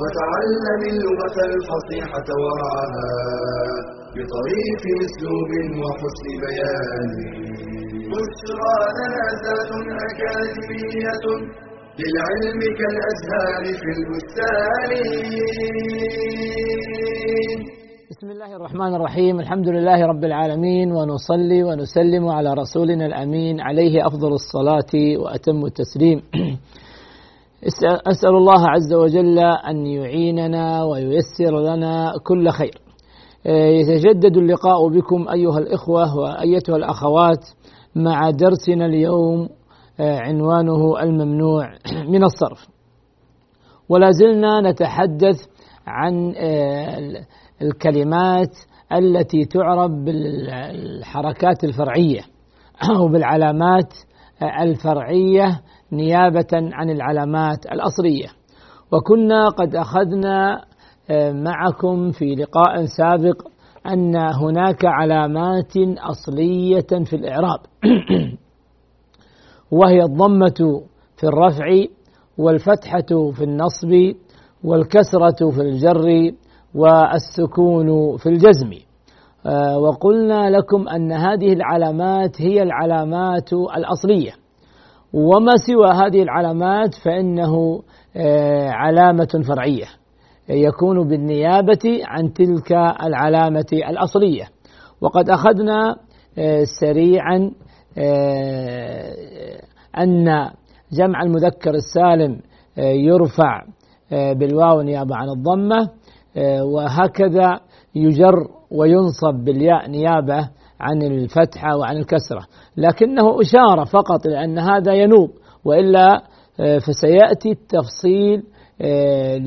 وتعلم اللغة الفصيحة ورعاها بطريف أسلوب وحسن بيان. بشرى لنا ذات أكاديمية للعلم كالأزهار في البستان. بسم الله الرحمن الرحيم. الحمد لله رب العالمين ونصلي ونسلم على رسولنا الأمين عليه أفضل الصلاة وأتم التسليم. أسأل الله عز وجل أن يعيننا وييسر لنا كل خير. يتجدد اللقاء بكم أيها الإخوة وأيتها الأخوات مع درسنا اليوم عنوانه الممنوع من الصرف. ولا زلنا نتحدث عن الكلمات التي تعرب بالحركات الفرعية أو بالعلامات الفرعية نيابة عن العلامات الأصلية. وكنا قد أخذنا معكم في لقاء سابق أن هناك علامات أصلية في الإعراب. وهي الضمة في الرفع والفتحة في النصب والكسرة في الجر والسكون في الجزم. وقلنا لكم أن هذه العلامات هي العلامات الأصلية. وما سوى هذه العلامات فإنه علامة فرعية. يكون بالنيابة عن تلك العلامة الأصلية. وقد أخذنا سريعا أن جمع المذكر السالم يرفع بالواو نيابة عن الضمة وهكذا يجر وينصب بالياء نيابة عن الفتحة وعن الكسرة لكنه إشارة فقط لأن هذا ينوب وإلا فسيأتي التفصيل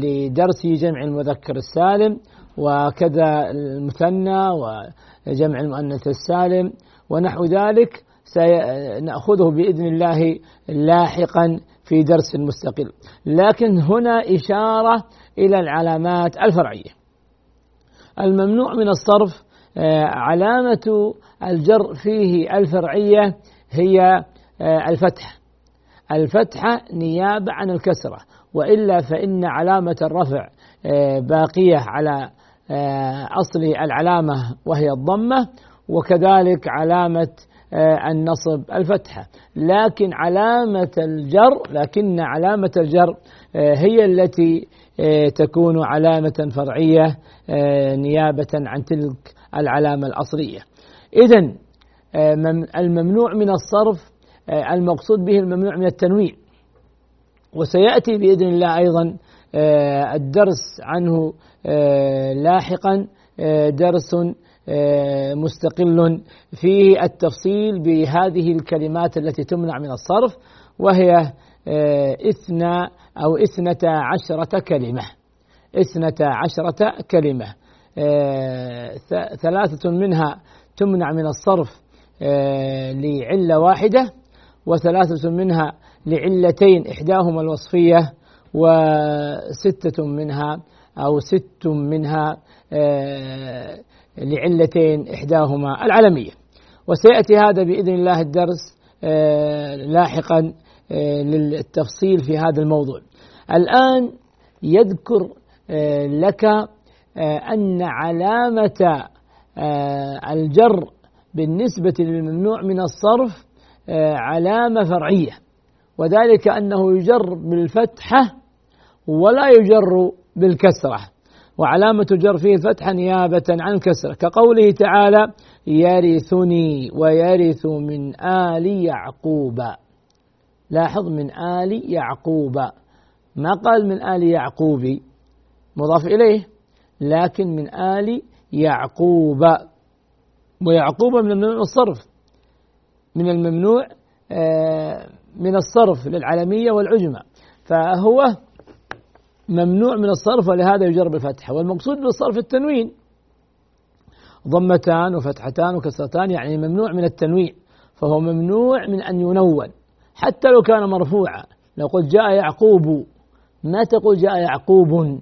لدرس جمع المذكر السالم وكذا المثنى وجمع المؤنث السالم ونحو ذلك سنأخذه بإذن الله لاحقا في درس مستقل. لكن هنا إشارة إلى العلامات الفرعية. الممنوع من الصرف علامة الجر فيه الفرعية هي الفتحة الفتحة نيابة عن الكسرة وإلا فإن علامة الرفع باقية على أصل العلامة وهي الضمة وكذلك علامة النصب الفتحة لكن علامة الجر لكن علامة الجر هي التي تكون علامة فرعية نيابة عن تلك العلامة الأصلية. إذا الممنوع من الصرف المقصود به الممنوع من التنوين وسيأتي بإذن الله أيضا الدرس عنه لاحقا درس مستقل فيه التفصيل بهذه الكلمات التي تمنع من الصرف وهي إثنى أو إثنتا عشرة كلمة. إثنتا عشرة كلمة. ثلاثة منها تمنع من الصرف لعلة واحدة وثلاثة منها لعلتين إحداهما الوصفية وستة منها أو ست منها لعلتين إحداهما العلمية. وسيأتي هذا بإذن الله الدرس لاحقا للتفصيل في هذا الموضوع. الآن يذكر لك أن علامة الجر بالنسبة للممنوع من الصرف علامة فرعية. وذلك أنه يجر بالفتحة ولا يجر بالكسرة. وعلامة الجر فيه الفتحة نيابة عن الكسرة كقوله تعالى يرثني ويرث من آل يعقوب لاحظ من آل يعقوب ما قال من آل يعقوب مضاف إليه. لكن من آل يعقوب. ويعقوب من الممنوع من الصرف. من الممنوع من الصرف للعلمية والعجمة. فهو ممنوع من الصرف ولهذا يجر بالفتحة والمقصود بالصرف التنوين. ضمتان وفتحتان وكسرتان يعني ممنوع من التنوين. فهو ممنوع من أن ينون. حتى لو كان مرفوعا. لو قلت جاء يعقوب. ما تقول جاء يعقوب؟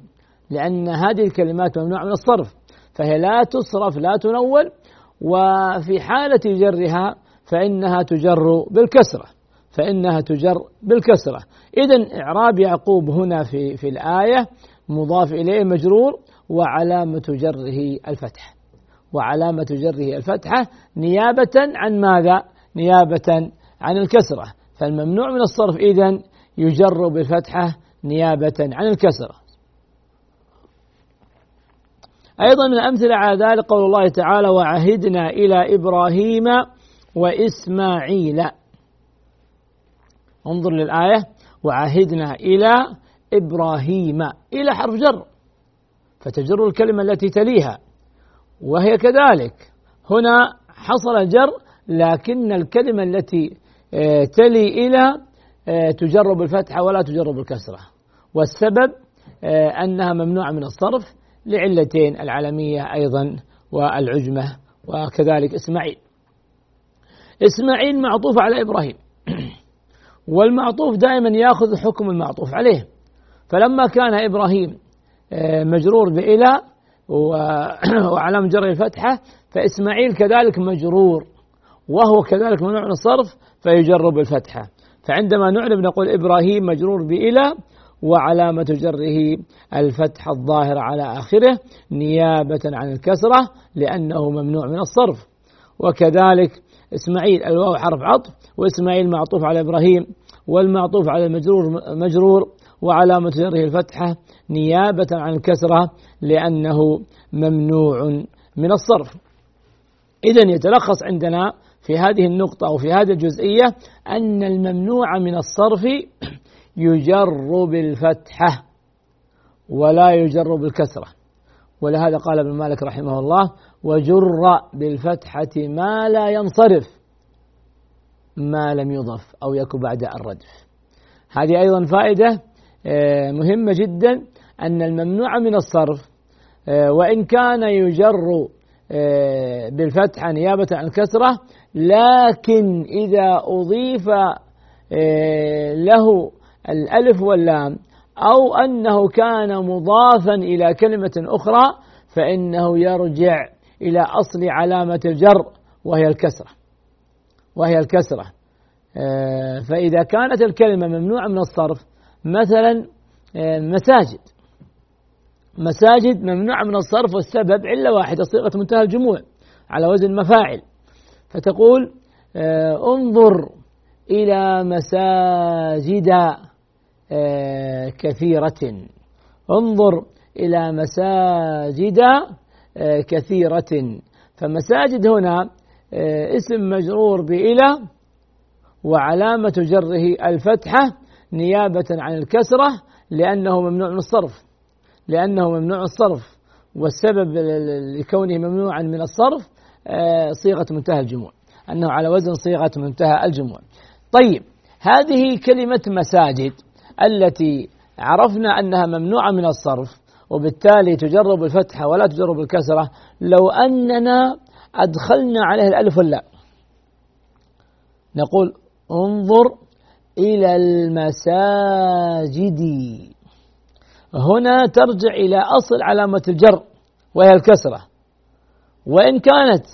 لأن هذه الكلمات ممنوعة من الصرف. فهي لا تصرف لا تنون وفي حالة جرها فإنها تجر بالكسرة فإنها تجر بالكسرة. إذا إعراب يعقوب هنا في في الآية مضاف إليه مجرور وعلامة جره الفتح. وعلامة جره الفتحة نيابة عن ماذا؟ نيابة عن الكسرة. فالممنوع من الصرف إذا يجر بالفتحة نيابة عن الكسرة. أيضا من الأمثلة على ذلك قول الله تعالى وعهدنا إلى إبراهيم وإسماعيل. انظر للآية وعهدنا إلى إبراهيم. إلى حرف جر. فتجر الكلمة التي تليها. وهي كذلك. هنا حصل الجر لكن الكلمة التي آه، تلي إلى آه، تجر بالفتحة ولا تجر بالكسرة والسبب آه، أنها ممنوعة من الصرف. لعلتين العالمية أيضا والعجمة وكذلك إسماعيل. إسماعيل معطوف على إبراهيم. والمعطوف دائما يأخذ حكم المعطوف عليه. فلما كان إبراهيم مجرور بإلى وعلام جر الفتحة فإسماعيل كذلك مجرور. وهو كذلك ممنوع من الصرف فيجر بالفتحة فعندما نعرب نقول إبراهيم مجرور بإلى وعلامة جره الفتحة الظاهرة على آخره نيابة عن الكسرة لأنه ممنوع من الصرف. وكذلك إسماعيل الواو حرف عطف وإسماعيل معطوف على إبراهيم والمعطوف على المجرور مجرور وعلامة جره الفتحة نيابة عن الكسرة لأنه ممنوع من الصرف. إذا يتلخص عندنا في هذه النقطة أو في هذه الجزئية أن الممنوع من الصرف يجر بالفتحة ولا يجر بالكسرة. ولهذا قال ابن مالك رحمه الله وجر بالفتحة ما لا ينصرف ما لم يضف أو يكن بعد الردف. هذه أيضا فائدة آه، مهمة جدا أن الممنوع من الصرف آه، وإن كان يجر آه، بالفتحة نيابة عن الكسرة لكن إذا أضيف له الألف واللام أو أنه كان مضافا إلى كلمة أخرى فإنه يرجع إلى أصل علامة الجر وهي الكسرة. وهي الكسرة. فإذا كانت الكلمة ممنوعة من الصرف مثلا آه، مساجد. مساجد ممنوعة من الصرف والسبب علة واحدة صيغة منتهى الجموع على وزن مفاعل فتقول آه، انظر إلى مساجد. آه، كثيرة. انظر إلى مساجد كثيرة. فمساجد هنا اسم مجرور بإلى وعلامة جره الفتحة نيابة عن الكسرة لأنه ممنوع من الصرف. لأنه ممنوع الصرف. والسبب لكونه ممنوعا من الصرف آه، صيغة منتهى الجموع. أنه على وزن صيغة منتهى الجموع. طيب هذه كلمة مساجد. التي عرفنا أنها ممنوعة من الصرف وبالتالي تجرب الفتحة ولا تجرب الكسرة لو أننا أدخلنا عليه الألف واللاء نقول انظر إلى المساجد. هنا ترجع إلى أصل علامة الجر وهي الكسرة. وإن كانت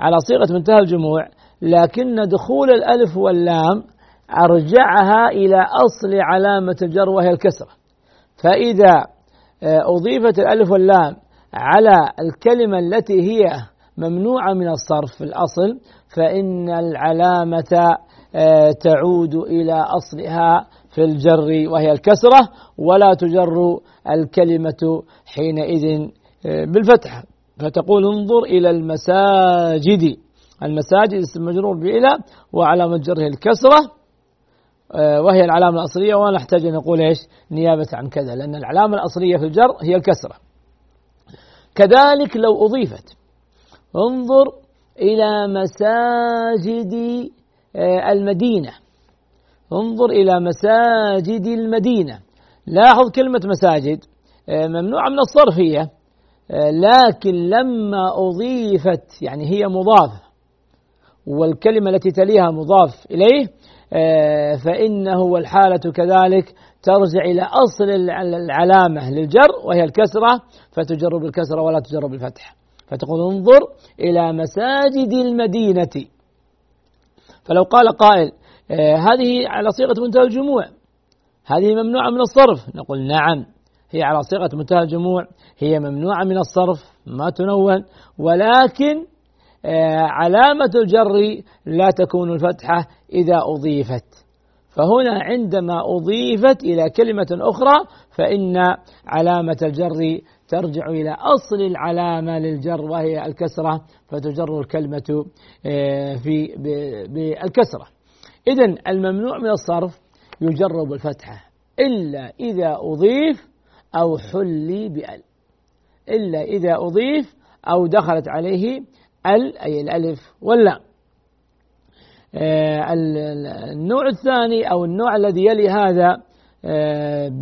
على صيغة منتهى الجموع لكن دخول الألف واللام أرجعها إلى أصل علامة الجر وهي الكسرة. فإذا آه، أضيفت الألف واللام على الكلمة التي هي ممنوعة من الصرف في الأصل فإن العلامة آه، تعود إلى أصلها في الجر وهي الكسرة ولا تجر الكلمة حينئذ آه، بالفتحة فتقول انظر إلى المساجد. المساجد اسم مجرور بإلى وعلامة جره الكسرة. وهي العلامة الأصلية ولا نحتاج أن نقول إيش؟ نيابة عن كذا لأن العلامة الأصلية في الجر هي الكسرة. كذلك لو أضيفت انظر إلى مساجد آه، المدينة. انظر إلى مساجد المدينة. لاحظ كلمة مساجد آه، ممنوعة من الصرف هي آه، لكن لما أضيفت يعني هي مضافة والكلمة التي تليها مضاف إليه آه، فإنه والحالة كذلك ترجع إلى أصل العلامة للجر وهي الكسرة فتجر بالكسرة ولا تجر بالفتح. فتقول انظر إلى مساجد المدينة. فلو قال قائل هذه على صيغة منتهى الجموع. هذه ممنوعة من الصرف. نقول نعم هي على صيغة منتهى الجموع. هي ممنوعة من الصرف ما تنون. ولكن آه، علامة الجر لا تكون الفتحة إذا أضيفت. فهنا عندما أضيفت إلى كلمة أخرى فإن علامة الجر ترجع إلى أصل العلامة للجر وهي الكسرة فتجر الكلمة آه، في بالكسرة. إذا الممنوع من الصرف يجرب الفتحة إلا إذا أضيف أو حلي بأل. إلا إذا أضيف أو دخلت عليه ال أي الألف واللام. النوع الثاني أو النوع الذي يلي هذا آه،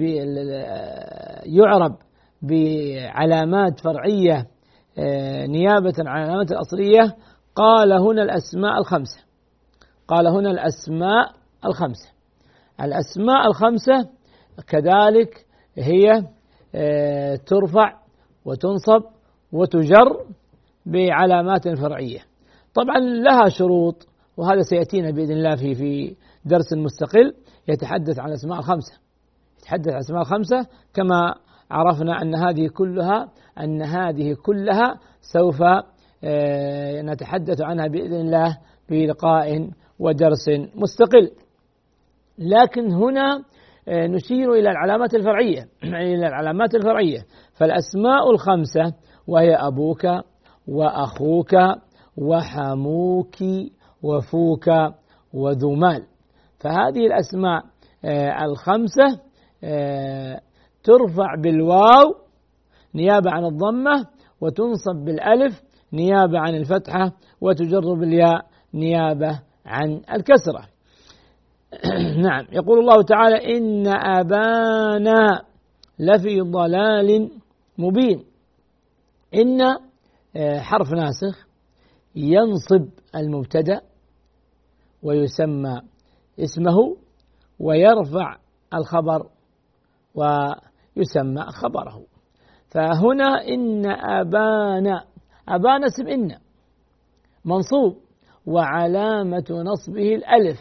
يعرب بعلامات فرعية آه، نيابة عن العلامات الأصلية. قال هنا الأسماء الخمسة. قال هنا الأسماء الخمسة. الأسماء الخمسة كذلك هي آه، ترفع وتنصب وتجر بعلامات فرعية. طبعا لها شروط. وهذا سيأتينا بإذن الله في في درس مستقل يتحدث عن الأسماء الخمسة. يتحدث عن الأسماء الخمسة كما عرفنا أن هذه كلها أن هذه كلها سوف آه، نتحدث عنها بإذن الله في لقاء ودرس مستقل. لكن هنا آه، نشير إلى العلامات الفرعية. إلى العلامات الفرعية. فالأسماء الخمسة وهي أبوك وأخوك وحموك وفوك وذو مال فهذه الأسماء آه، الخمسة آه، ترفع بالواو نيابة عن الضمة وتنصب بالألف نيابة عن الفتحة وتجر بالياء نيابة عن الكسرة. نعم يقول الله تعالى إن أبانا لفي ضلال مبين. إن آه، حرف ناسخ. ينصب المبتدأ ويسمى اسمه ويرفع الخبر ويسمى خبره. فهنا إن أبانا أبانا اسم إن منصوب وعلامة نصبه الألف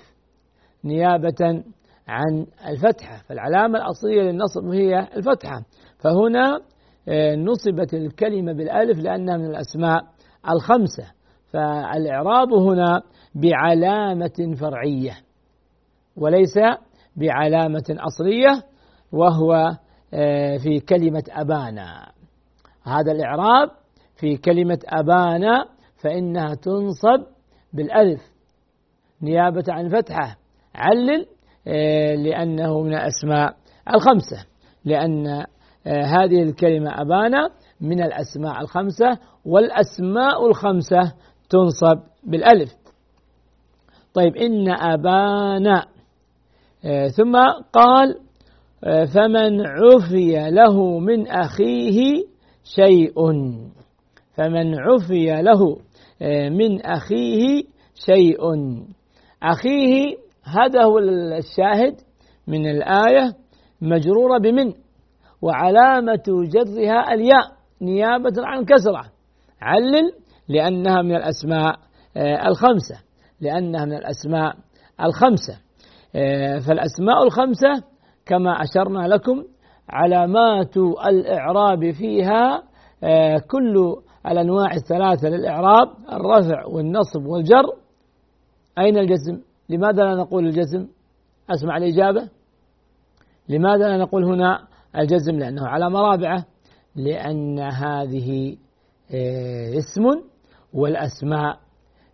نيابة عن الفتحة. فالعلامة الأصلية للنصب هي الفتحة. فهنا آه، نصبت الكلمة بالألف لأنها من الأسماء الخمسة. فالإعراب هنا بعلامة فرعية وليس بعلامة أصلية وهو آه، في كلمة أبانا. هذا الإعراب في كلمة أبانا فإنها تنصب بالألف. نيابة عن الفتحة علل آه، لأنه من الأسماء الخمسة لأن آه، هذه الكلمة أبانا من الأسماء الخمسة والأسماء الخمسة تنصب بالألف. طيب إن أبانا آه، ثم قال فمن عفي له من أخيه شيء. فمن عفي له من أخيه شيء. أخيه هذا هو الشاهد من الآية مجرورة بمن؟ وعلامة جرها الياء نيابة عن كسرة. علل لأنها من الأسماء آه، الخمسة. لأنها من الأسماء الخمسة. آه، فالأسماء الخمسة كما أشرنا لكم علامات الإعراب فيها آه، كل الأنواع الثلاثة للإعراب الرفع والنصب والجر. أين الجزم؟ لماذا لا نقول الجزم أسمع الإجابة. لماذا لا نقول هنا الجزم لأنه علامة رابعة. لأن هذه اسم والأسماء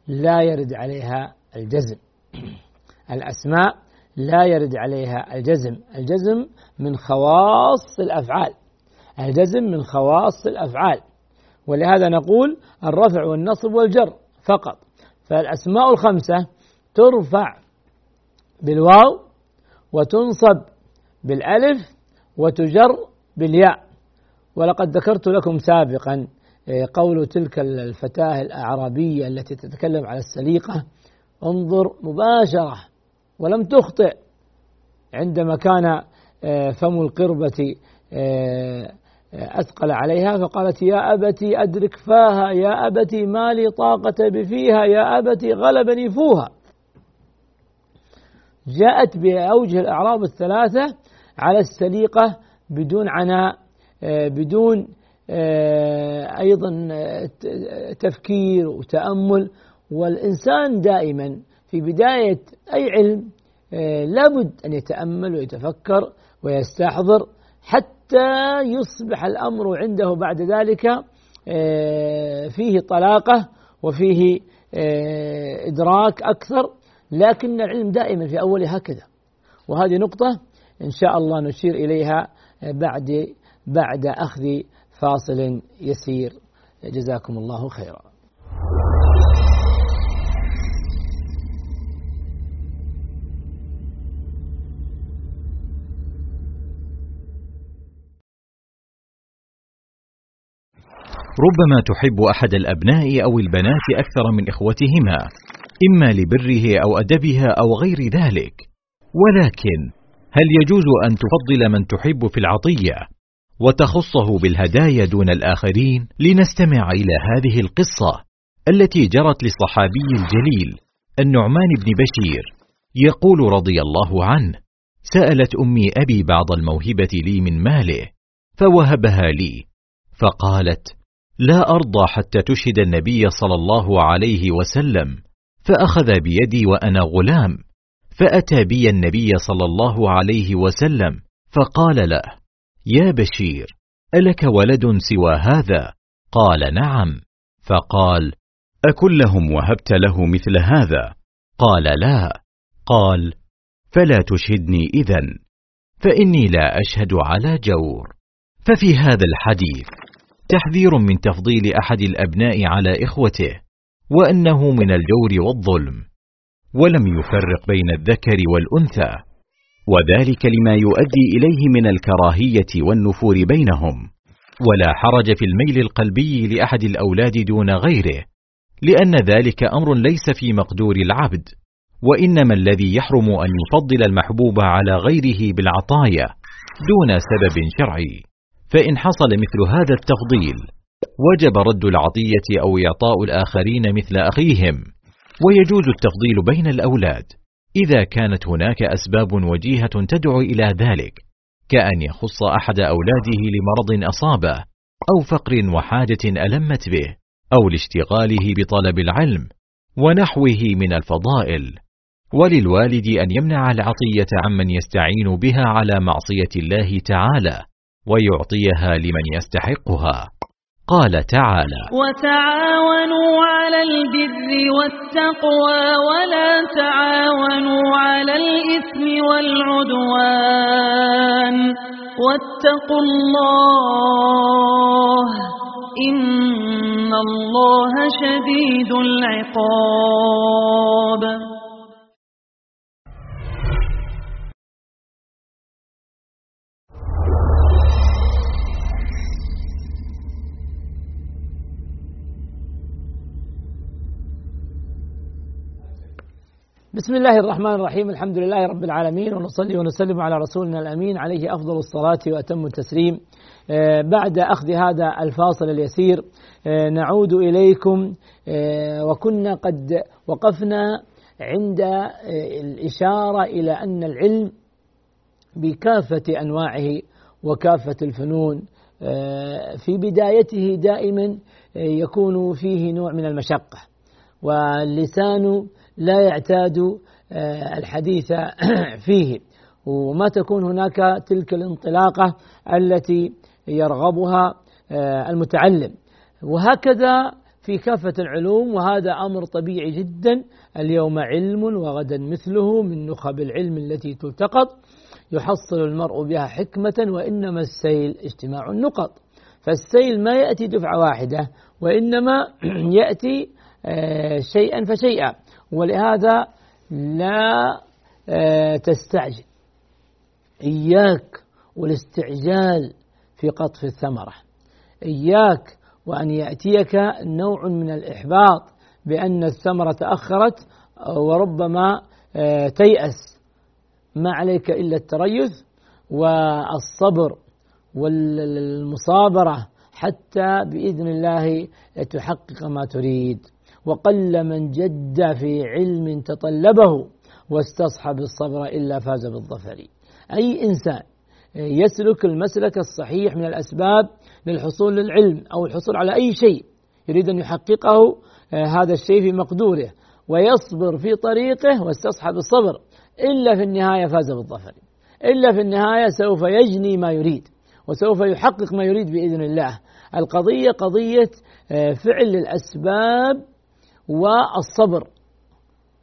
لا يرد عليها الجزم. الأسماء لا يرد عليها الجزم. الجزم من خواص الأفعال. الجزم من خواص الأفعال. ولهذا نقول الرفع والنصب والجر فقط. فالأسماء الخمسة ترفع بالواو وتنصب بالألف وتجر بالياء. ولقد ذكرت لكم سابقا قول تلك الفتاة الأعرابية التي تتكلم على السليقة انظر مباشرة ولم تخطئ. عندما كان آه، فم القربة آه، أثقل عليها فقالت يا أبتي أدرك فاها يا أبتي ما لي طاقة بفيها يا أبتي غلبني فوها. جاءت بأوجه الأعراب الثلاثة على السليقة بدون عناء بدون أيضا تفكير وتأمل. والإنسان دائما في بداية أي علم لابد أن يتأمل ويتفكر ويستحضر حتى يصبح الأمر عنده بعد ذلك فيه طلاقة وفيه إدراك أكثر. لكن العلم دائما في أوله هكذا. وهذه نقطة إن شاء الله نشير إليها بعد بعد أخذ فاصل يسير. جزاكم الله خيرا. ربما تحب أحد الأبناء أو البنات أكثر من إخوتهما إما لبره أو أدبها أو غير ذلك. ولكن هل يجوز أن تفضل من تحب في العطية؟ وتخصه بالهدايا دون الآخرين لنستمع إلى هذه القصة التي جرت للصحابي الجليل النعمان بن بشير يقول رضي الله عنه سألت أمي أبي بعض الموهبة لي من ماله فوهبها لي فقالت لا أرضى حتى تشهد النبي صلى الله عليه وسلم فأخذ بيدي وأنا غلام فأتى بي النبي صلى الله عليه وسلم فقال له يا بشير ألك ولد سوى هذا؟ قال نعم. فقال اكلهم وهبت له مثل هذا؟ قال لا. قال فلا تشهدني إذن فإني لا أشهد على جور. ففي هذا الحديث تحذير من تفضيل أحد الأبناء على إخوته وأنه من الجور والظلم ولم يفرق بين الذكر والأنثى. وذلك لما يؤدي إليه من الكراهية والنفور بينهم. ولا حرج في الميل القلبي لأحد الأولاد دون غيره لأن ذلك أمر ليس في مقدور العبد وإنما الذي يحرم أن يفضل المحبوب على غيره بالعطايا دون سبب شرعي. فإن حصل مثل هذا التفضيل وجب رد العطية أو إعطاء الآخرين مثل أخيهم ويجوز التفضيل بين الأولاد. إذا كانت هناك أسباب وجيهة تدعو إلى ذلك كأن يخص أحد أولاده لمرض أصابه أو فقر وحاجة ألمت به أو لاشتغاله بطلب العلم ونحوه من الفضائل. وللوالد أن يمنع العطية عمن يستعين بها على معصية الله تعالى ويعطيها لمن يستحقها. قال تعالى وتعاونوا على البر والتقوى ولا تعاونوا على الإثم والعدوان واتقوا الله إن الله شديد العقاب بسم الله الرحمن الرحيم. الحمد لله رب العالمين ونصلي ونسلم على رسولنا الأمين عليه أفضل الصلاة وأتم التسليم. آه، بعد أخذ هذا الفاصل اليسير آه، نعود إليكم آه، وكنا قد وقفنا عند الإشارة إلى أن العلم بكافة أنواعه وكافة الفنون. في بدايته دائما يكون فيه نوع من المشقة واللسان لا يعتاد آه، الحديث فيه. وما تكون هناك تلك الانطلاقة التي يرغبها آه، المتعلم. وهكذا في كافة العلوم وهذا أمر طبيعي جدا. اليوم علم وغدا مثله من نخب العلم التي تلتقط يحصل المرء بها حكمة وإنما السيل اجتماع النقط. فالسيل ما يأتي دفعة واحدة وإنما يأتي آه، شيئا فشيئا. ولهذا لا آه، تستعجل. إياك والاستعجال في قطف الثمرة. إياك وأن يأتيك نوع من الإحباط بأن الثمرة تأخرت وربما آه، تيأس. ما عليك إلا التريث والصبر والمصابرة حتى بإذن الله تحقق ما تريد. وقل من جد في علم تطلبه واستصحب الصبر إلا فاز بالظفر. أي إنسان يسلك المسلك الصحيح من الأسباب للحصول للعلم أو الحصول على أي شيء يريد أن يحققه آه، هذا الشيء في مقدوره. ويصبر في طريقه واستصحب الصبر إلا في النهاية فاز بالظفر. إلا في النهاية سوف يجني ما يريد وسوف يحقق ما يريد بإذن الله. القضية قضية آه، فعل الأسباب والصبر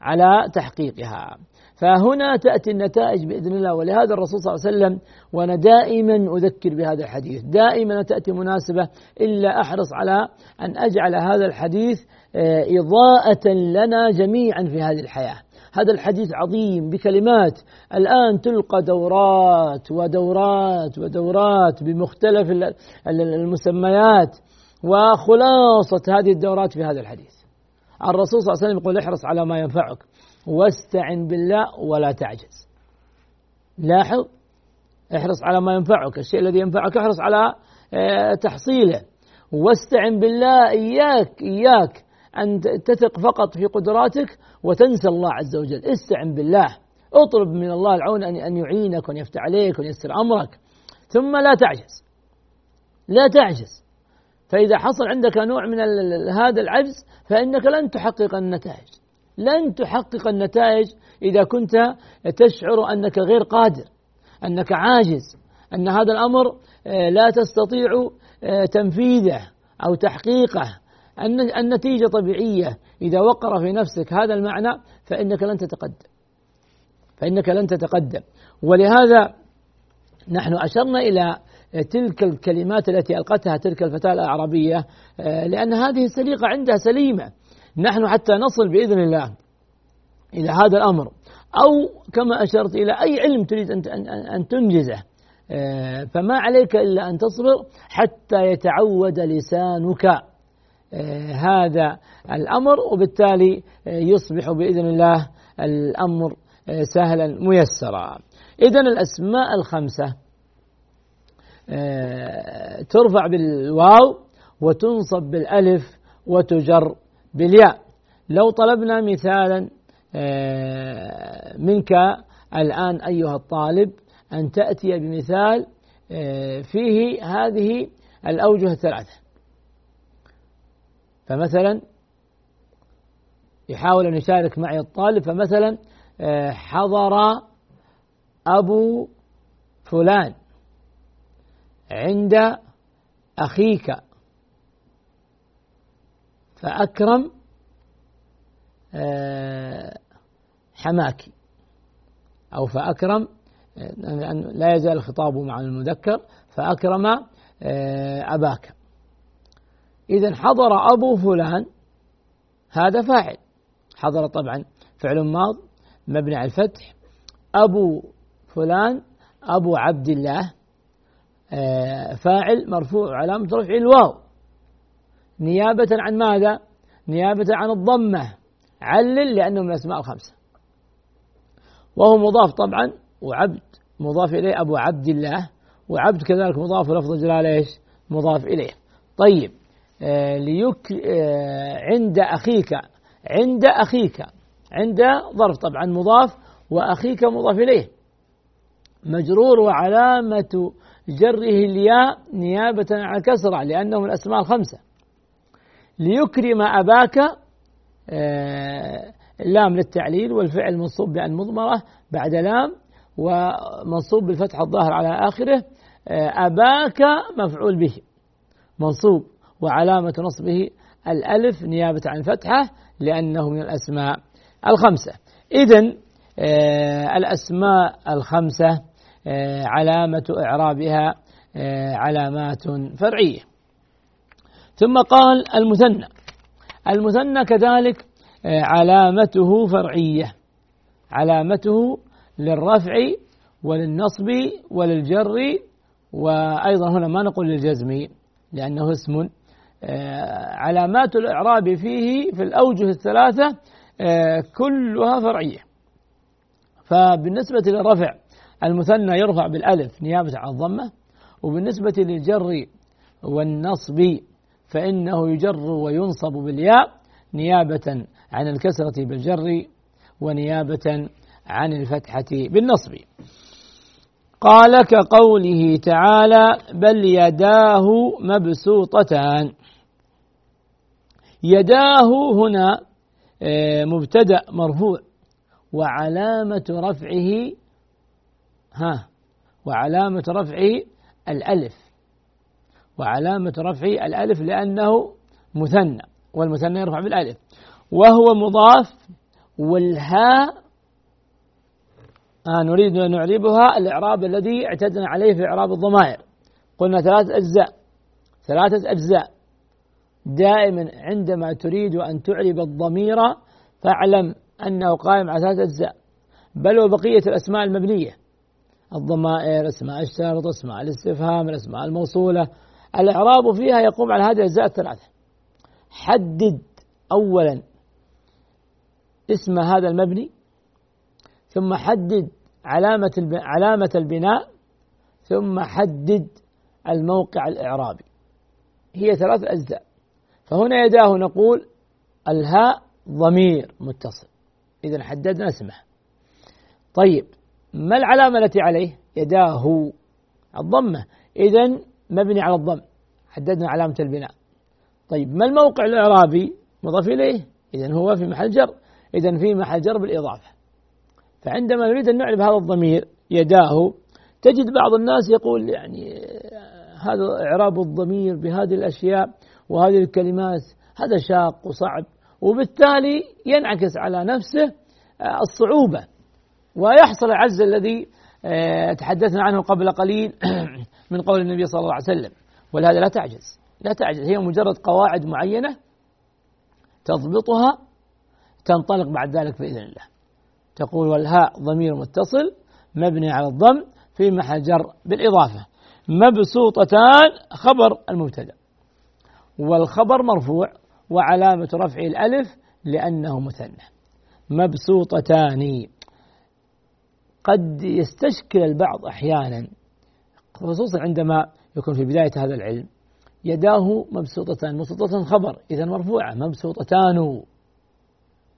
على تحقيقها. فهنا تأتي النتائج بإذن الله. ولهذا الرسول صلى الله عليه وسلم وأنا دائما أذكر بهذا الحديث. دائما تأتي مناسبة إلا أحرص على أن أجعل هذا الحديث آه، إضاءة لنا جميعا في هذه الحياة. هذا الحديث عظيم بكلمات. الآن تلقى دورات ودورات ودورات بمختلف المسميات وخلاصة هذه الدورات في هذا الحديث. الرسول صلى الله عليه وسلم يقول احرص على ما ينفعك. واستعن بالله ولا تعجز. لاحظ؟ احرص على ما ينفعك. الشيء الذي ينفعك احرص على آه، تحصيله. واستعن بالله إياك إياك أن تثق فقط في قدراتك وتنسى الله عز وجل. استعن بالله. اطلب من الله العون أن يعينك وأن يفتح عليك وأن يسر أمرك. ثم لا تعجز. لا تعجز. فإذا حصل عندك نوع من هذا العجز فإنك لن تحقق النتائج. لن تحقق النتائج إذا كنت تشعر أنك غير قادر أنك عاجز أن هذا الأمر آه، لا تستطيع آه، تنفيذه أو تحقيقه. النتيجة طبيعية. إذا وقر في نفسك هذا المعنى فإنك لن تتقدم. فإنك لن تتقدم. ولهذا نحن أشرنا إلى تلك الكلمات التي ألقتها تلك الفتاة الأعرابية آه، لأن هذه السليقة عندها سليمة. نحن حتى نصل بإذن الله إلى هذا الأمر. أو كما أشرت إلى أي علم تريد أن تنجزه. آه، فما عليك إلا أن تصبر حتى يتعود لسانك. آه، هذا الأمر وبالتالي يصبح بإذن الله الأمر سهلا ميسرا. إذا الأسماء الخمسة آه، ترفع بالواو وتنصب بالألف وتجر بالياء. لو طلبنا مثالا آه، منك الآن أيها الطالب أن تأتي بمثال آه، فيه هذه الأوجه الثلاثة. فمثلا يحاول أن يشارك معي الطالب فمثلا حضر أبو فلان. عند أخيك. فأكرم آه، حماك. أو فأكرم آه، لا يزال الخطاب مع المذكر. فأكرم آه، أباك. إذا حضر أبو فلان هذا فاعل. حضر طبعا فعل ماض مبني على الفتح. أبو فلان أبو عبد الله. فاعل مرفوع علامة رفعه الواو نيابة عن ماذا؟ نيابة عن الضمة. علل لأنه من الأسماء الخمسة. وهو مضاف طبعا وعبد مضاف إليه أبو عبد الله وعبد كذلك مضاف لفظ الجلال إيش؟ مضاف إليه. طيب آه ليك آه عند أخيك عند أخيك عند ظرف طبعا مضاف وأخيك مضاف إليه. مجرور وعلامة جره الياء نيابة عن كسرة لأنه من الأسماء الخمسة ليكرم أباك آه، لام للتعليل والفعل منصوب بأن مضمرة بعد لام ومنصوب بالفتح الظاهر على آخره آه، أباك مفعول به. منصوب وعلامة نصبه الألف نيابة عن فتحة لأنه من الأسماء الخمسة. إذا آه، الأسماء الخمسة علامة إعرابها آه، علامات فرعية. ثم قال المثنى. المثنى كذلك آه، علامته فرعية. علامته للرفع وللنصب وللجر وأيضا هنا ما نقول للجزم لأنه اسم آه، علامات الإعراب فيه في الأوجه الثلاثة آه، كلها فرعية. فبالنسبة للرفع المثنى يرفع بالألف نيابة عن الضمة وبالنسبة للجر والنصب فإنه يجر وينصب بالياء نيابة عن الكسرة بالجر ونيابة عن الفتحة بالنصب. قال كقوله تعالى بل يداه مبسوطتان يداه هنا آه، مبتدأ مرفوع وعلامة رفعه ها وعلامة رفعه الألف. وعلامة رفعه الألف لأنه مثنى والمثنى يرفع بالألف. وهو مضاف والهاء آه نريد أن نعربها الإعراب الذي اعتدنا عليه في إعراب الضمائر. قلنا ثلاثة أجزاء ثلاثة أجزاء. دائما عندما تريد أن تعرب الضمير فاعلم أنه قائم على ثلاثة أجزاء بل وبقية الأسماء المبنية. الضمائر أسماء الشرط أسماء الاستفهام الأسماء الموصولة. الإعراب فيها يقوم على هذه الأجزاء الثلاثة. حدد أولا اسم هذا المبني ثم حدد علامة علامة البناء ثم حدد الموقع الإعرابي. هي ثلاث أجزاء. فهنا يداه نقول الهاء ضمير متصل. إذا حددنا اسمه طيب. ما العلامة التي عليه؟ يداه. الضمة. إذا مبني على الضم. حددنا علامة البناء. طيب ما الموقع الإعرابي؟ مضاف إليه. إذا هو في محل جر. إذا في محل جر بالإضافة. فعندما نريد أن نعرف هذا الضمير يداه. تجد بعض الناس يقول يعني هذا إعراب الضمير بهذه الأشياء وهذه الكلمات. هذا شاق وصعب. وبالتالي ينعكس على نفسه الصعوبة. ويحصل العجز الذي آه، تحدثنا عنه قبل قليل من قول النبي صلى الله عليه وسلم. ولهذا لا تعجز. لا تعجز. هي مجرد قواعد معينة تضبطها تنطلق بعد ذلك بإذن الله. تقول والهاء ضمير متصل مبني على الضم في محل جر بالإضافة. مبسوطتان خبر المبتدأ. والخبر مرفوع وعلامة رفعه الألف لأنه مثنى. مبسوطتان. قد يستشكل البعض أحيانا. خصوصا عندما يكون في بداية هذا العلم يداه مبسوطتان مبسوطة خبر إذا مرفوعة مبسوطتان.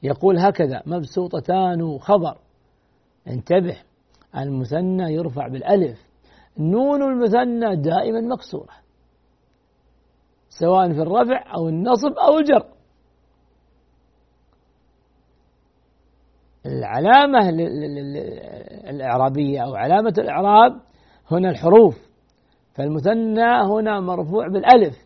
يقول هكذا مبسوطتان خبر. انتبه المثنى يرفع بالألف. نون المثنى دائما مكسورة سواء في الرفع أو النصب أو الجر. العلامة الإعرابية أو علامة الإعراب هنا الحروف. فالمثنى هنا مرفوع بالألف.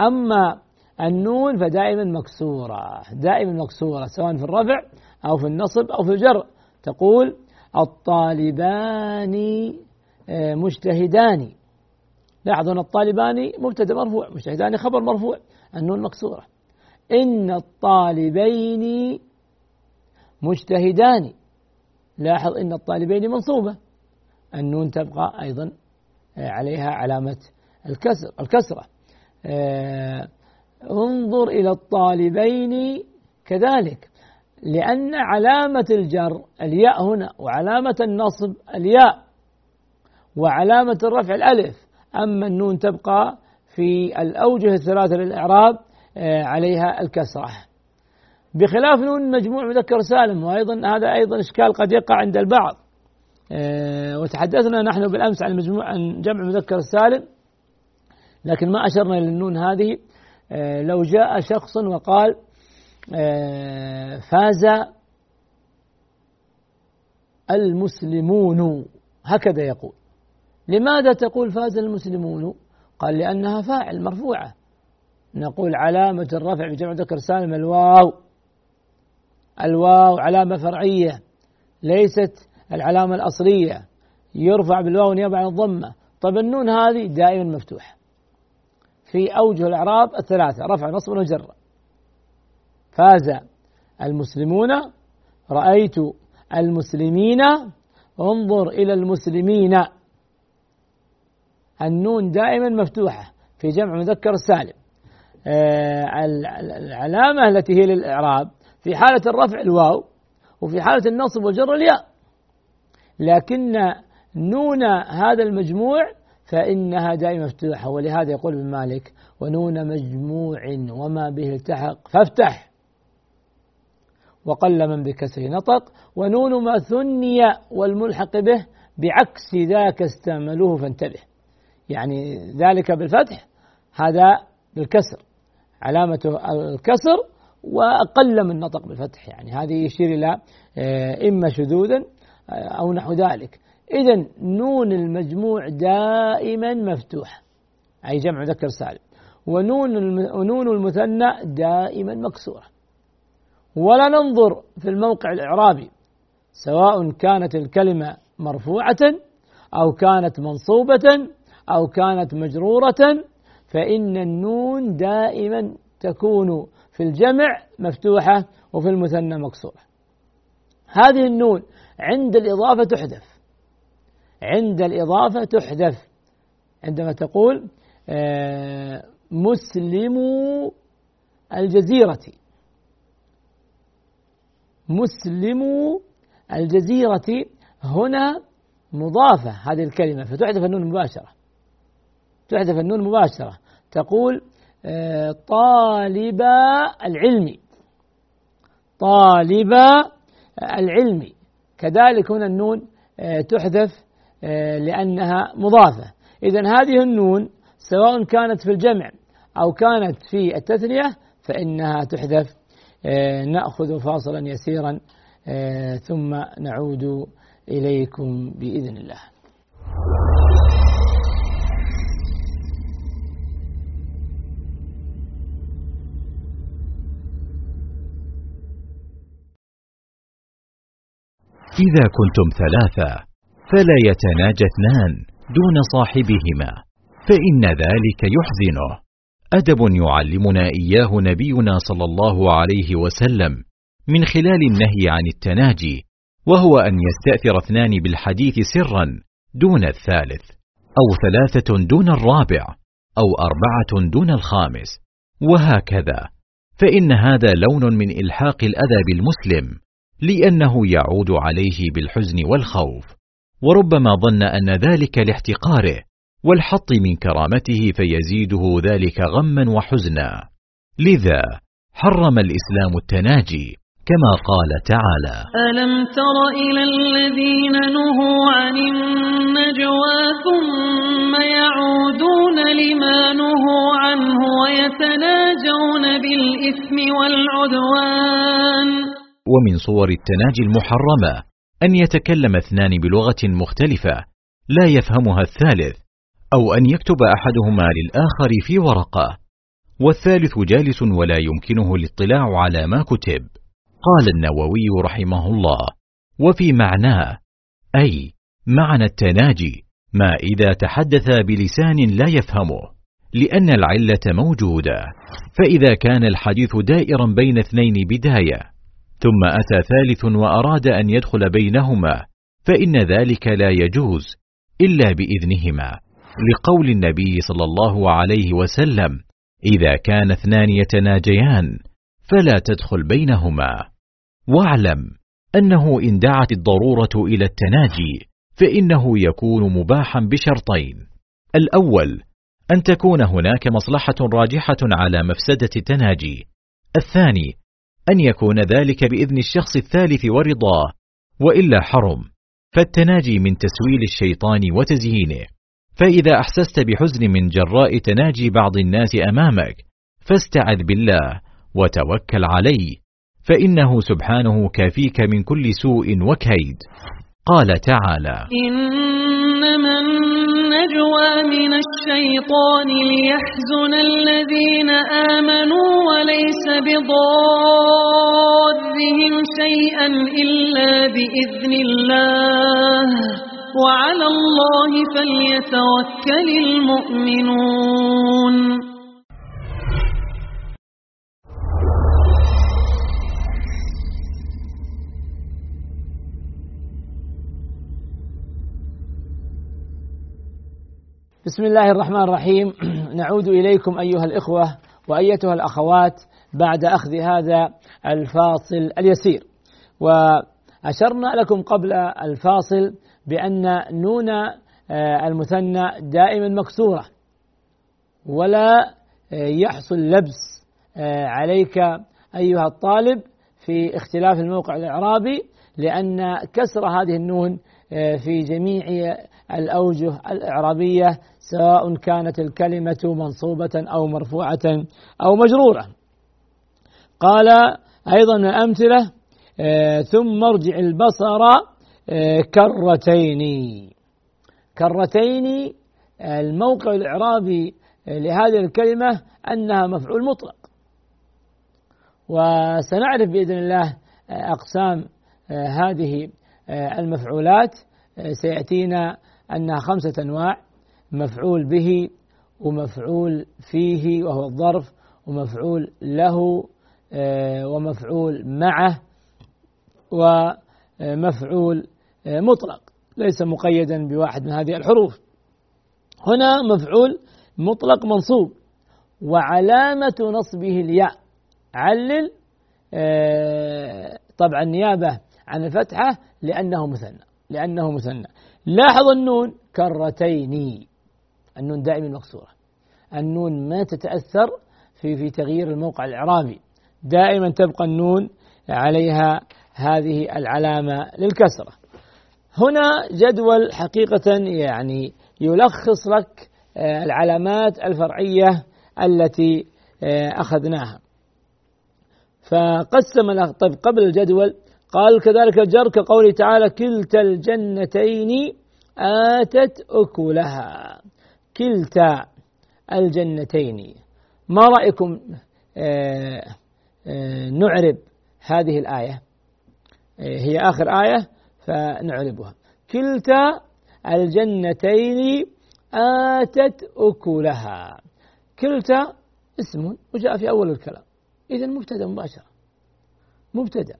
أما النون فدائما مكسورة. دائما مكسورة سواء في الرفع أو في النصب أو في الجر. تقول الطالبان آه، مجتهدان. لاحظوا أن الطالبان مبتدأ مرفوع مجتهدان خبر مرفوع النون مكسورة. إن الطالبين مجتهدان. لاحظ إن الطالبين منصوبة. النون تبقى أيضا آه، عليها علامة الكسر الكسرة. آه، انظر إلى الطالبين كذلك. لأن علامة الجر الياء هنا وعلامة النصب الياء وعلامة الرفع الألف. أما النون تبقى في الأوجه الثلاثة للإعراب آه، عليها الكسرة. بخلاف نون مجموع مذكر سالم وأيضا هذا أيضا إشكال قد يقع عند البعض. آه، وتحدثنا نحن بالأمس عن مجموع عن جمع مذكر السالم لكن ما أشرنا للنون هذه. آه، لو جاء شخص وقال فاز المسلمون هكذا يقول. لماذا تقول فاز المسلمون؟ قال لأنها فاعل مرفوعة. نقول علامة الرفع بجمع ذكر سالم الواو. الواو علامة فرعية ليست العلامة الأصلية. يرفع بالواو نيابة عن الضمة. طب النون هذه دائما مفتوحة. في أوجه الإعراب الثلاثة رفع نصب وجر. فاز المسلمون رأيت المسلمين انظر إلى المسلمين. النون دائما مفتوحة في جمع مذكر سالم. آه، العلامة التي هي للإعراب في حالة الرفع الواو وفي حالة النصب والجر الياء لكن نون هذا المجموع فإنها دائما مفتوحة ولهذا يقول ابن مالك ونون مجموع وما به التحق فافتح. وقل من بكسر نطق ونون ما ثني والملحق به بعكس ذاك استعملوه فانتبه. يعني ذلك بالفتح هذا بالكسر. علامة الكسر وأقل من نطق بالفتح يعني. هذه يشير إلى آه، إما شذوذا آه، أو نحو ذلك. إذا نون المجموع دائما مفتوح أي جمع ذكر سالم. ونون ونون المثنى دائما مكسورة ولا ننظر في الموقع الإعرابي سواء كانت الكلمة مرفوعة أو كانت منصوبة أو كانت مجرورة فإن النون دائما تكون في الجمع مفتوحة وفي المثنى مكسورة هذه النون عند الإضافة تحذف. عند الإضافة تحذف. عندما تقول آه، مسلم الجزيرة. مسلم الجزيرة هنا مضافة. هذه الكلمة فتحذف النون مباشرة. تحذف النون مباشرة. تقول طالب العلم. طالب العلم. كذلك هنا النون آه، تحذف آه، لأنها مضافة. إذا هذه النون سواء كانت في الجمع أو كانت في التثنية فإنها تحذف. نأخذ فاصلا يسيرا ثم نعود إليكم بإذن الله. إذا كنتم ثلاثة فلا يتناجى اثنان دون صاحبهما فإن ذلك يحزنه. أدب يعلمنا إياه نبينا صلى الله عليه وسلم من خلال النهي عن التناجي وهو أن يستأثر اثنان بالحديث سرا دون الثالث أو ثلاثة دون الرابع أو أربعة دون الخامس وهكذا. فإن هذا لون من إلحاق الأذى بالمسلم لأنه يعود عليه بالحزن والخوف. وربما ظن أن ذلك لاحتقاره والحط من كرامته فيزيده ذلك غما وحزنا. لذا حرم الإسلام التناجي كما قال تعالى ألم تر إلى الذين نهوا عن النجوى ثم يعودون لما نهوا عنه ويتناجون بالإثم والعدوان؟ ومن صور التناجي المحرمة أن يتكلم اثنان بلغة مختلفة لا يفهمها الثالث أو أن يكتب أحدهما للآخر في ورقة. والثالث جالس ولا يمكنه الاطلاع على ما كتب. قال النووي رحمه الله وفي معناه أي معنى التناجي ما إذا تحدث بلسان لا يفهمه لأن العلة موجودة. فإذا كان الحديث دائرا بين اثنين بداية ثم أتى ثالث وأراد أن يدخل بينهما فإن ذلك لا يجوز إلا بإذنهما. لقول النبي صلى الله عليه وسلم إذا كان اثنان يتناجيان فلا تدخل بينهما. واعلم أنه إن دعت الضرورة إلى التناجي فإنه يكون مباحا بشرطين. الأول أن تكون هناك مصلحة راجحة على مفسدة التناجي. الثاني أن يكون ذلك بإذن الشخص الثالث ورضاه وإلا حرم. فالتناجي من تسويل الشيطان وتزيينه. فإذا أحسست بحزن من جراء تناجي بعض الناس أمامك فاستعذ بالله وتوكل عليه فإنه سبحانه كافيك من كل سوء وكيد. قال تعالى إنما النجوى من الشيطان ليحزن الذين آمنوا وليس بضارهم شيئا إلا بإذن الله. وعلى الله فليتوكل المؤمنون. بسم الله الرحمن الرحيم. نعود إليكم أيها الإخوة وأيتها الأخوات بعد أخذ هذا الفاصل اليسير. وأشرنا لكم قبل الفاصل بأن نون آه، المثنى دائما مكسورة ولا آه، يحصل لبس آه، عليك أيها الطالب في اختلاف الموقع الإعرابي لأن كسر هذه النون في جميع الأوجه الإعرابية سواء كانت الكلمة منصوبة أو مرفوعة أو مجرورة. قال أيضا من الأمثلة ثم ارجع البصر كرتين. كرتين الموقع الإعرابي لهذه الكلمة أنها مفعول مطلق. وسنعرف بإذن الله أقسام هذه المفعولات سيأتينا أنها خمسة أنواع. مفعول به ومفعول فيه وهو الظرف ومفعول له ومفعول معه ومفعول مطلق ليس مقيدا بواحد من هذه الحروف. هنا مفعول مطلق منصوب وعلامة نصبه الياء. علل آه، طبعا نيابة عن الفتحة لأنه مثنى لأنه مثنى. لاحظ النون كرتين. النون دائما مكسورة. النون ما تتأثر في في تغيير الموقع الإعرابي. دائما تبقى النون عليها هذه العلامة للكسرة. هنا جدول حقيقة يعني يلخص لك آه، العلامات الفرعية التي آه، أخذناها. فقسم طيب قبل الجدول قال كذلك الجر كقوله تعالى كلتا الجنتين آتت أكلها. كلتا الجنتين. ما رأيكم آه، نعرب هذه الآية؟ هي آخر آية فنعربها. كلتا الجنتين آتت أكلها. كلتا اسم وجاء في أول الكلام. إذا مبتدأ مباشرة. مبتدأ.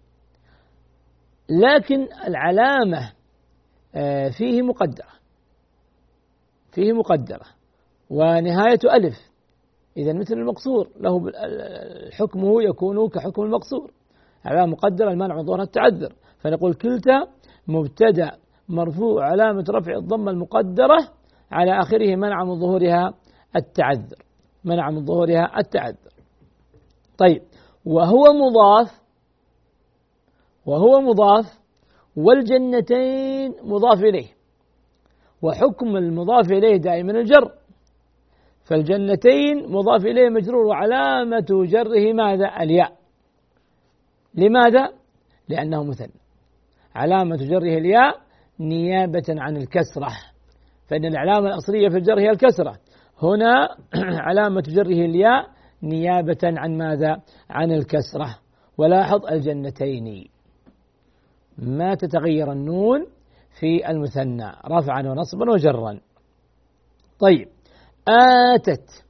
لكن العلامة آه، فيه مقدرة. فيه مقدرة. ونهاية ألف. إذا مثل المقصور له حكمه يكون كحكم المقصور. علامة مقدرة المنع من ظهور التعذر. فنقول كلتا مبتدأ مرفوع علامة رفع الضمة المقدرة على آخره منع من ظهورها التعذر. منع من ظهورها التعذر. طيب وهو مضاف وهو مضاف والجنتين مضاف إليه. وحكم المضاف إليه دائما الجر. فالجنتين مضاف إليه مجرور وعلامة جره ماذا؟ الياء. لماذا؟ لأنه مثنى. علامة جره الياء نيابة عن الكسرة. فإن العلامة الأصلية في الجر هي الكسرة. هنا علامة جره الياء نيابة عن ماذا؟ عن الكسرة. ولاحظ الجنتين. ما تتغير النون في المثنى رفعا ونصبا وجرا. طيب آتت.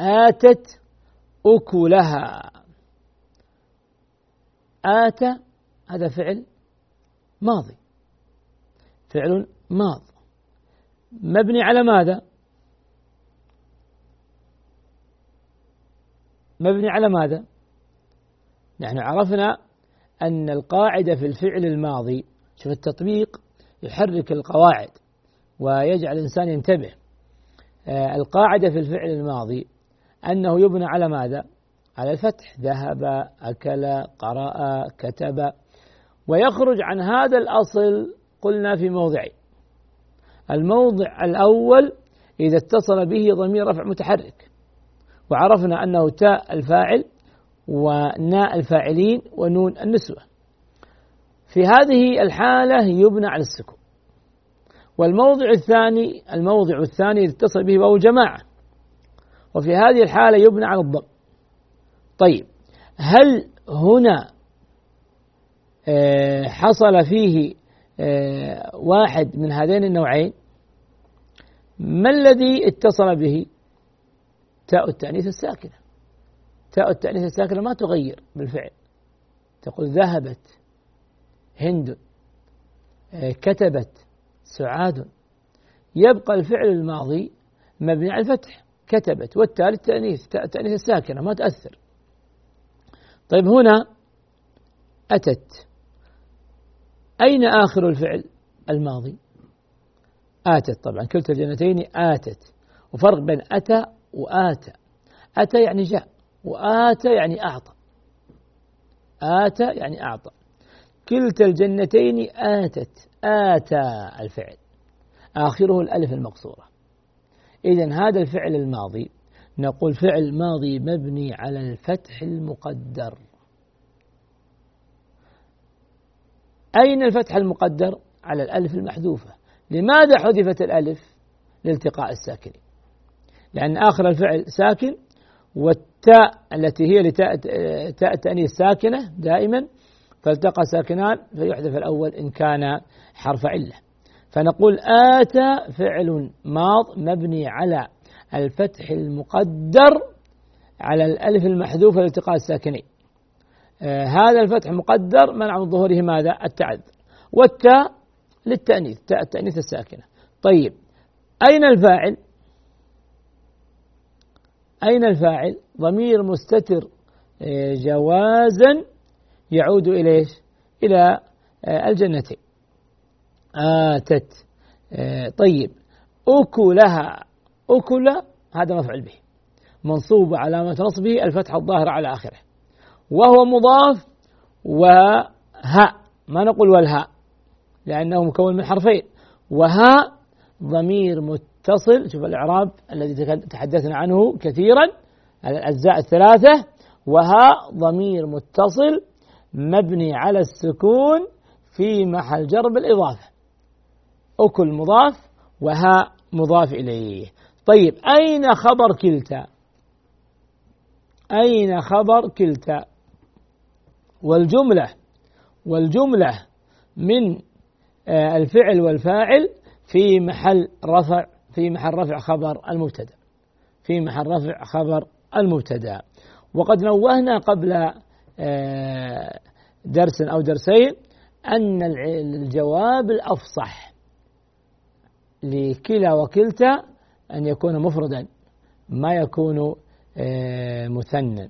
آتت أكلها. آتى هذا فعل ماضي. فعل ماض. مبني على ماذا؟ مبني على ماذا؟ نحن عرفنا أن القاعدة في الفعل الماضي شوف التطبيق يحرك القواعد ويجعل الإنسان ينتبه. آه، القاعدة في الفعل الماضي أنه يبنى على ماذا؟ على الفتح. ذهب أكل قرأ كتب. ويخرج عن هذا الأصل قلنا في موضعين الموضع الأول إذا اتصل به ضمير رفع متحرك. وعرفنا أنه تاء الفاعل وناء الفاعلين ونون النسوة. في هذه الحالة يبنى على السكون. والموضع الثاني الموضع الثاني اتصل به واو جماعة. وفي هذه الحالة يبنى على الضم. طيب هل هنا آه، حصل فيه آه، واحد من هذين النوعين؟ ما الذي اتصل به؟ تاء التأنيث الساكنة. تاء التأنيث الساكنة ما تغير بالفعل. تقول ذهبت. هند آه، كتبت سعاد. يبقى الفعل الماضي مبني على الفتح. كتبت والتالي التأنيث التأنيث الساكنة ما تأثر. طيب هنا أتت. أين آخر الفعل الماضي؟ آتت. طبعا كلتا الجنتين آتت. وفرق بين أتى وآتى. أتى يعني جاء وآتى يعني أعطى. آتى يعني أعطى. كلتا الجنتين آتت آتى الفعل. آخره الألف المقصورة. إذا هذا الفعل الماضي نقول فعل ماضي مبني على الفتح المقدر. أين الفتح المقدر؟ على الألف المحذوفة. لماذا حذفت الألف؟ لالتقاء الساكنين لأن آخر الفعل ساكن والتاء التي هي لتاء تاء التأنيث ساكنة دائما فالتقى ساكنان فيحذف الأول إن كان حرف علة فنقول آتى فعل ماض مبني على الفتح المقدر على الألف المحذوفة لالتقاء الساكنين آه هذا الفتح مقدر منع من ظهوره ماذا؟ التعذر والتاء للتأنيث تاء التأنيث الساكنة طيب أين الفاعل؟ أين الفاعل؟ ضمير مستتر آه جوازا يعود إلى؟ إلى آه الجنتين آتت. آه طيب. أكلها. أكل هذا مفعول به. منصوب علامة نصبه الفتحة الظاهرة على آخره. وهو مضاف وهاء ما نقول والهاء لأنه مكون من حرفين. وهاء ضمير متصل. شوف الإعراب الذي تحدثنا عنه كثيرا الأجزاء الثلاثة. وهاء ضمير متصل مبني على السكون في محل جر بالإضافة أكل مضاف وهاء مضاف إليه. طيب أين خبر كلتا؟ أين خبر كلتا؟ والجملة والجملة من الفعل والفاعل في محل رفع في محل رفع خبر المبتدأ. في محل رفع خبر المبتدأ. وقد نوهنا قبل درس أو درسين أن الجواب الأفصح لكلا وكلتا أن يكون مفردا ما يكون مثنى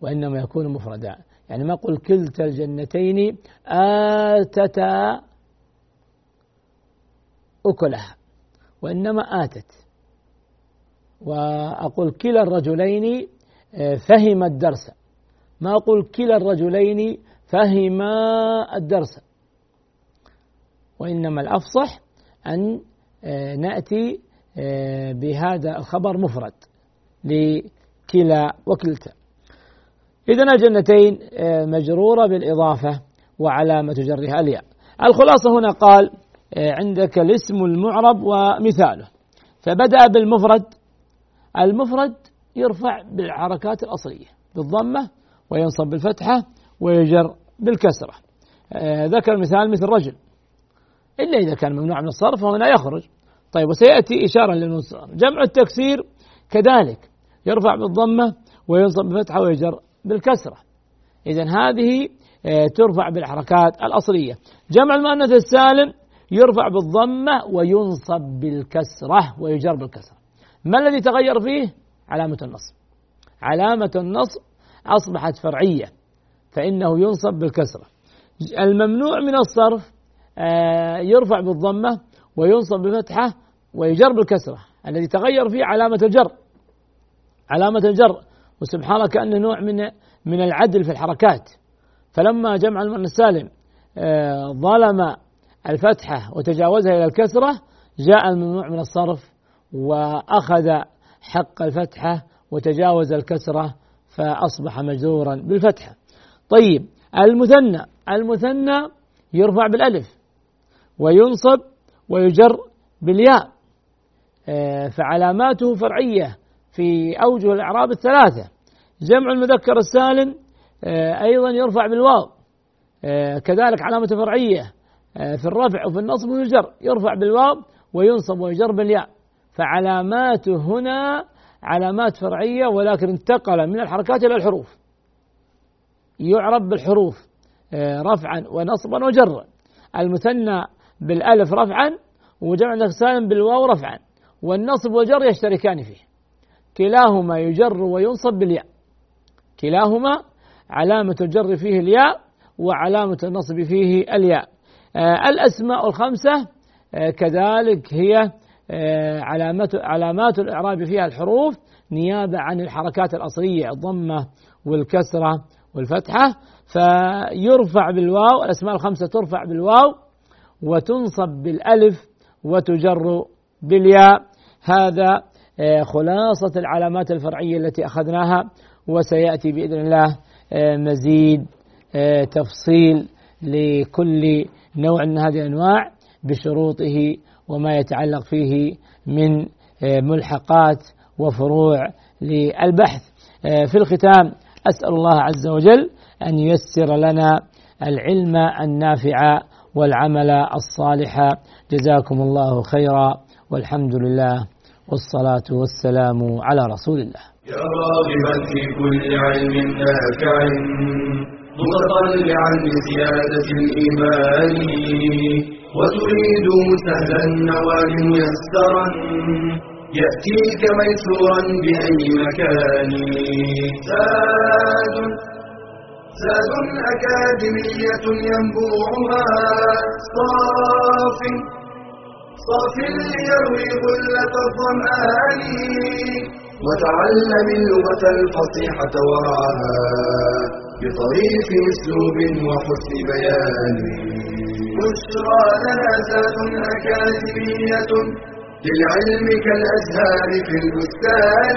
وإنما يكون مفردا. يعني ما أقول كلتا الجنتين آتتا أكلها وإنما آتت. وأقول كلا الرجلين فهم الدرس. ما أقول كلا الرجلين فهما الدرس. وإنما الأفصح أن نأتي بهذا الخبر مفرد لكلا وكلتا. إذن الجنتين مجرورة بالإضافة وعلامة جرها الياء. الخلاصة هنا قال عندك الاسم المعرب ومثاله. فبدأ بالمفرد. المفرد يرفع بالحركات الأصلية بالضمة وينصب بالفتحة ويجر بالكسرة. ذكر مثال مثل رجل. إلا إذا كان ممنوع من الصرف فهنا يخرج. طيب وسيأتي إشارة للمنصرف جمع التكسير كذلك. يرفع بالضمة وينصب بالفتحة ويجر بالكسرة. إذا هذه ترفع بالحركات الأصلية. جمع المؤنث السالم يرفع بالضمة وينصب بالكسرة ويجر بالكسرة. ما الذي تغير فيه؟ علامة النصب. علامة النصب أصبحت فرعية فإنه ينصب بالكسرة. الممنوع من الصرف يرفع بالضمة وينصب بفتحة ويجر بالكسرة الذي تغير فيه علامة الجر. علامة الجر وسبحان الله كأنه نوع من من العدل في الحركات. فلما جمع المؤنث السالم ظلم الفتحة وتجاوزها إلى الكسرة جاء الممنوع من الصرف وأخذ حق الفتحة وتجاوز الكسرة فأصبح مجرورا بالفتحة. طيب المثنى المثنى يرفع بالألف وينصب ويجر بالياء. فعلاماته فرعية في أوجه الإعراب الثلاثة. جمع المذكر السالم أيضا يرفع بالواو. كذلك علامة فرعية في الرفع وفي النصب والجر يرفع بالواو وينصب ويجر بالياء. فعلاماته هنا علامات فرعية ولكن انتقل من الحركات إلى الحروف. يعرب بالحروف رفعا ونصبا وجرا. المثنى بالألف رفعا وجمع المذكر السالم بالواو رفعا. والنصب والجر يشتركان فيه. كلاهما يجر وينصب بالياء. كلاهما علامة الجر فيه الياء وعلامة النصب فيه الياء. آه الأسماء الخمسة آه كذلك هي آه علامات علامات الإعراب فيها الحروف نيابة عن الحركات الأصلية الضمة والكسرة والفتحة. فيرفع بالواو الأسماء الخمسة ترفع بالواو وتنصب بالألف وتجر بالياء. هذا آه، خلاصة العلامات الفرعية التي أخذناها وسيأتي بإذن الله آه، مزيد آه، تفصيل لكل نوع من هذه الأنواع بشروطه وما يتعلق فيه من ملحقات وفروع للبحث. في الختام أسأل الله عز وجل أن ييسر لنا العلم النافع والعمل الصالح. جزاكم الله خيرا والحمد لله والصلاة والسلام على رسول الله. يا راغبا في كل علم نافع. متطلعا لزيادة الإيمان وتريد سهلا النوال ميسرا يأتيك ميسورا بأي مكان. زاد زاد أكاديمية ينبوعها صاف صاف ليروي غلة الظمآن وتعلم اللغة الفصيحة ورعاها بطريق اسلوب وحسن بيان. بشرى لنا زاد أكاديمية للعلم كالأزهار في البستان.